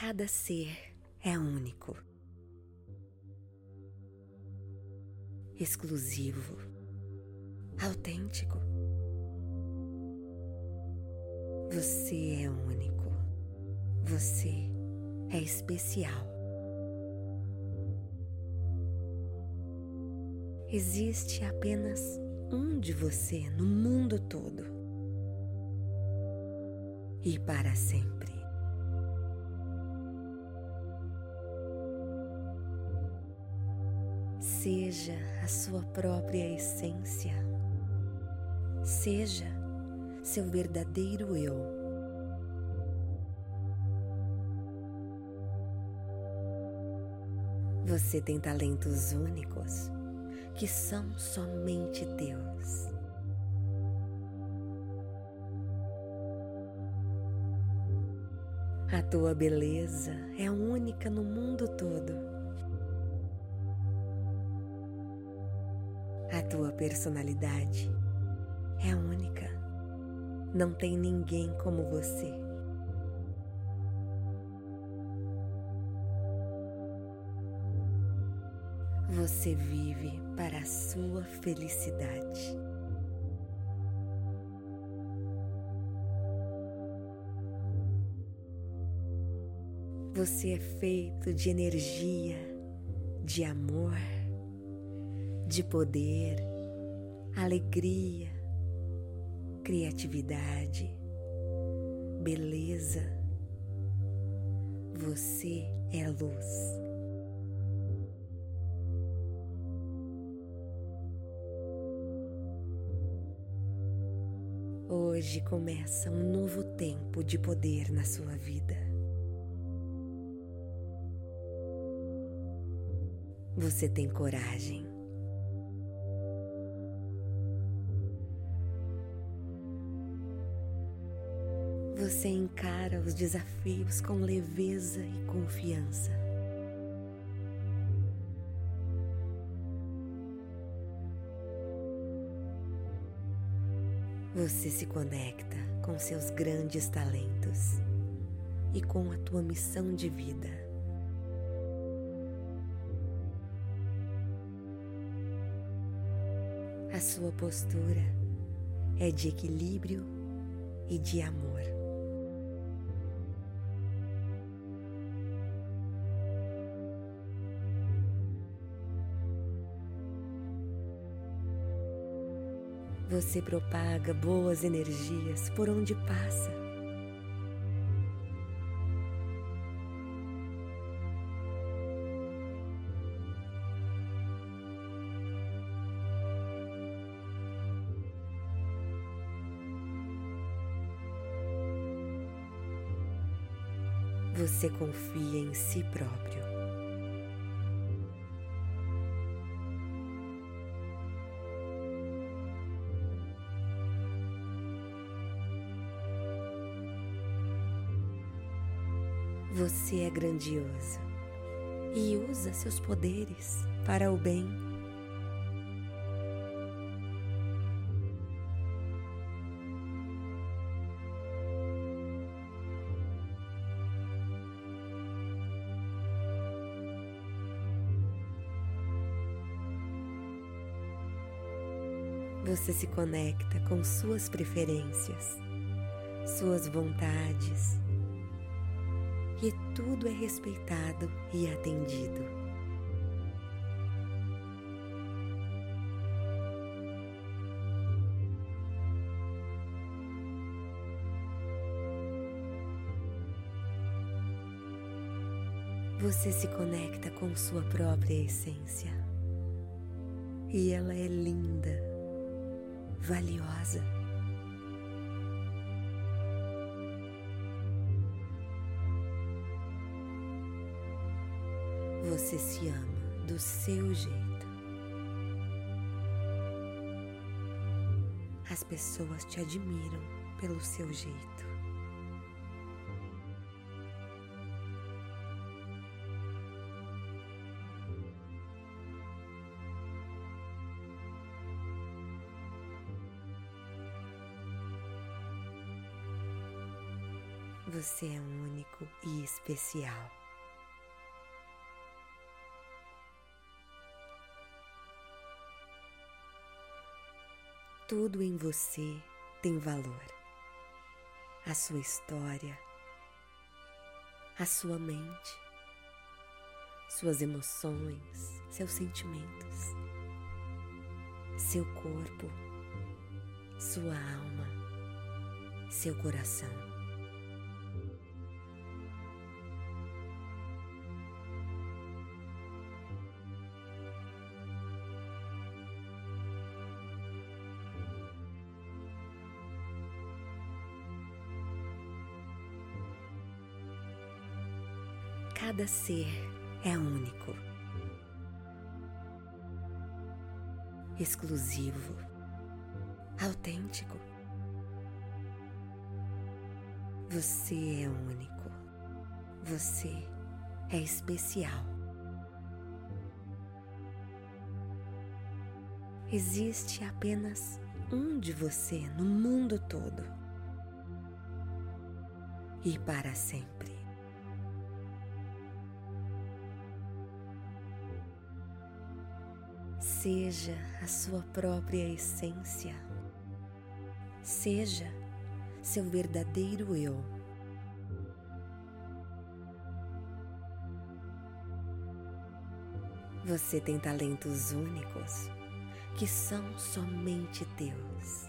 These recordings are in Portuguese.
Cada ser é único, exclusivo, autêntico. Você é único, você é especial. Existe apenas um de você no mundo todo e para sempre. Seja a sua própria essência. Seja seu verdadeiro eu. Você tem talentos únicos que são somente teus. A tua beleza é única no mundo todo. Tua personalidade é única. Não tem ninguém como você. Você vive para a sua felicidade. Você é feito de energia, de amor de poder, alegria, criatividade, beleza. Você é luz. Hoje começa um novo tempo de poder na sua vida. Você tem coragem você encara os desafios com leveza e confiança. Você se conecta com seus grandes talentos e com a tua missão de vida. A sua postura é de equilíbrio e de amor. Você propaga boas energias por onde passa. Você confia em si próprio. Você é grandioso e usa seus poderes para o bem. Você se conecta com suas preferências, suas vontades tudo é respeitado e atendido. Você se conecta com sua própria essência e ela é linda, valiosa. Você se ama do seu jeito. As pessoas te admiram pelo seu jeito. Você é único e especial. Tudo em você tem valor. A sua história, a sua mente, suas emoções, seus sentimentos, seu corpo, sua alma, seu coração. Cada ser é único, exclusivo, autêntico. Você é único, você é especial. Existe apenas um de você no mundo todo e para sempre. Seja a sua própria essência. Seja seu verdadeiro eu. Você tem talentos únicos que são somente teus.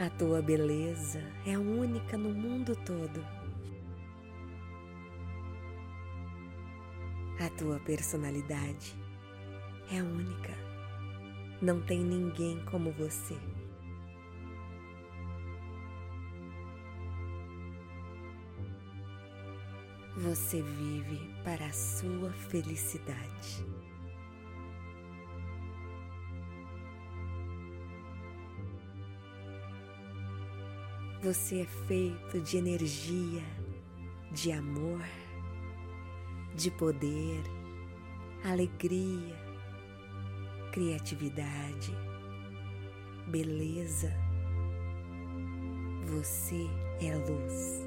A tua beleza é única no mundo todo. Tua personalidade é única. Não tem ninguém como você. Você vive para a sua felicidade. Você é feito de energia, de amor de poder, alegria, criatividade, beleza. Você é luz.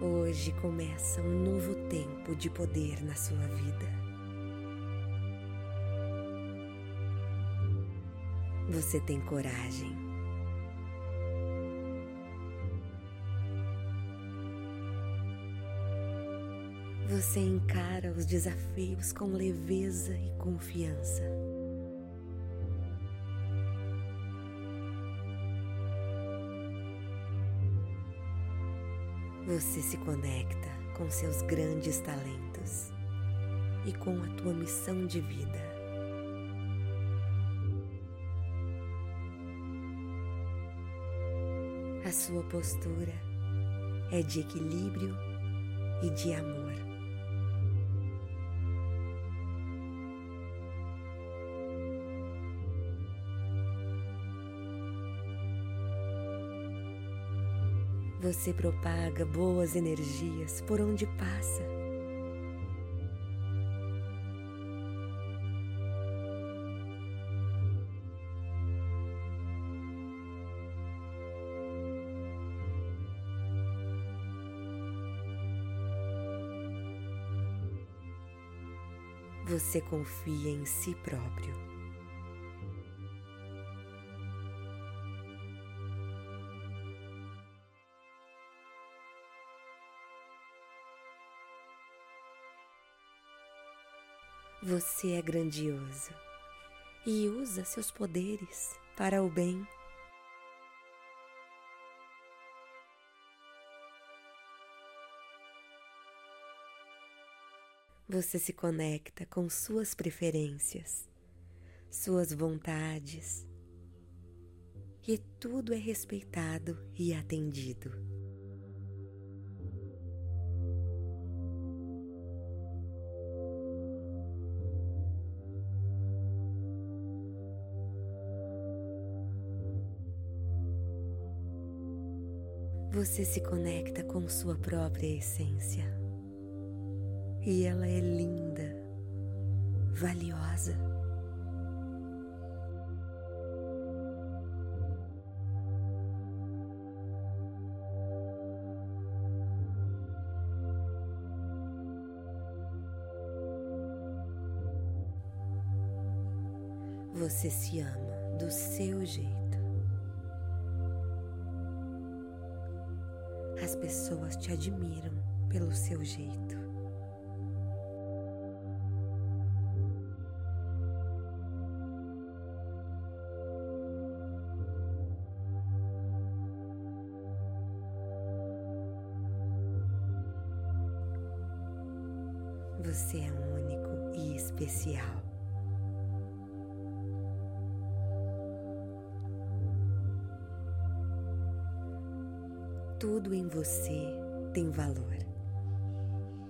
Hoje começa um novo tempo de poder na sua vida. Você tem coragem você encara os desafios com leveza e confiança. Você se conecta com seus grandes talentos e com a tua missão de vida. A sua postura é de equilíbrio e de amor. Você propaga boas energias por onde passa. Você confia em si próprio. Você é grandioso e usa seus poderes para o bem. Você se conecta com suas preferências, suas vontades, e tudo é respeitado e atendido. Você se conecta com sua própria essência. e ela é linda, valiosa. Você se ama do seu jeito. Pessoas te admiram pelo seu jeito. Você é único e especial. Tudo em você tem valor.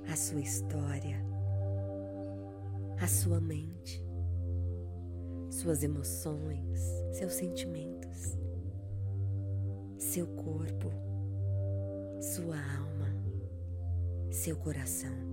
A sua história, a sua mente, suas emoções, seus sentimentos, seu corpo, sua alma, seu coração.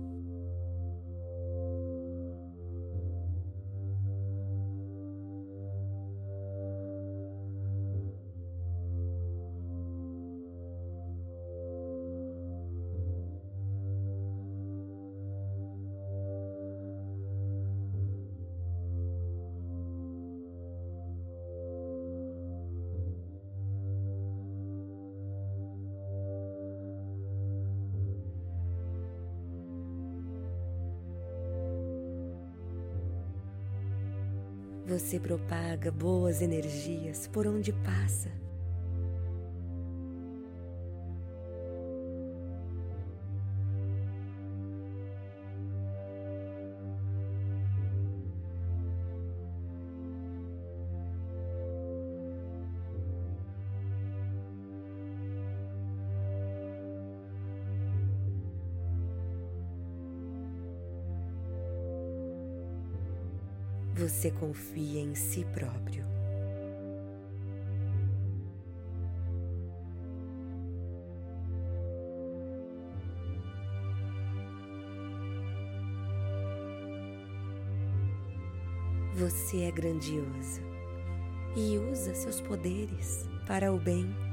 Você propaga boas energias por onde passa. Você confia em si próprio. Você é grandioso e usa seus poderes para o bem.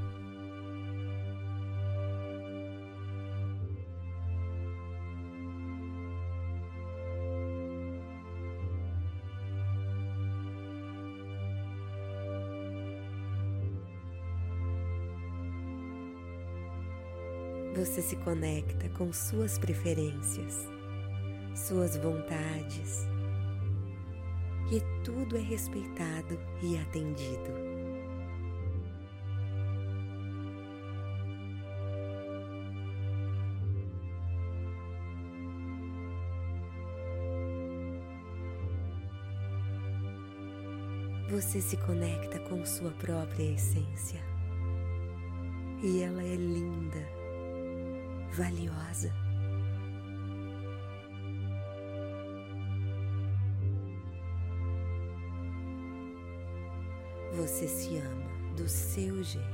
Você se conecta com suas preferências, suas vontades, e tudo é respeitado e atendido. Você se conecta com sua própria essência e ela é linda valiosa. Você se ama do seu jeito.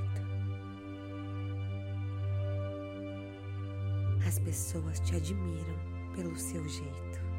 As pessoas te admiram pelo seu jeito.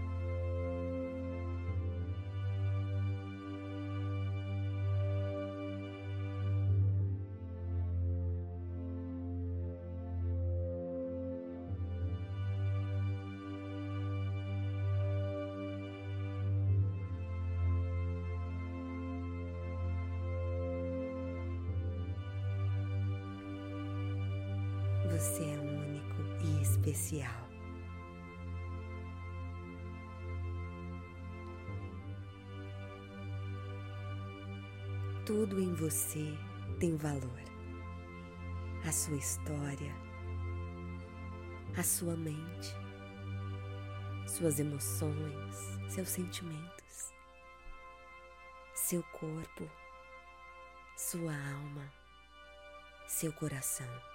Você é único e especial. Tudo em você tem valor. A sua história, a sua mente, suas emoções, seus sentimentos, seu corpo, sua alma, seu coração.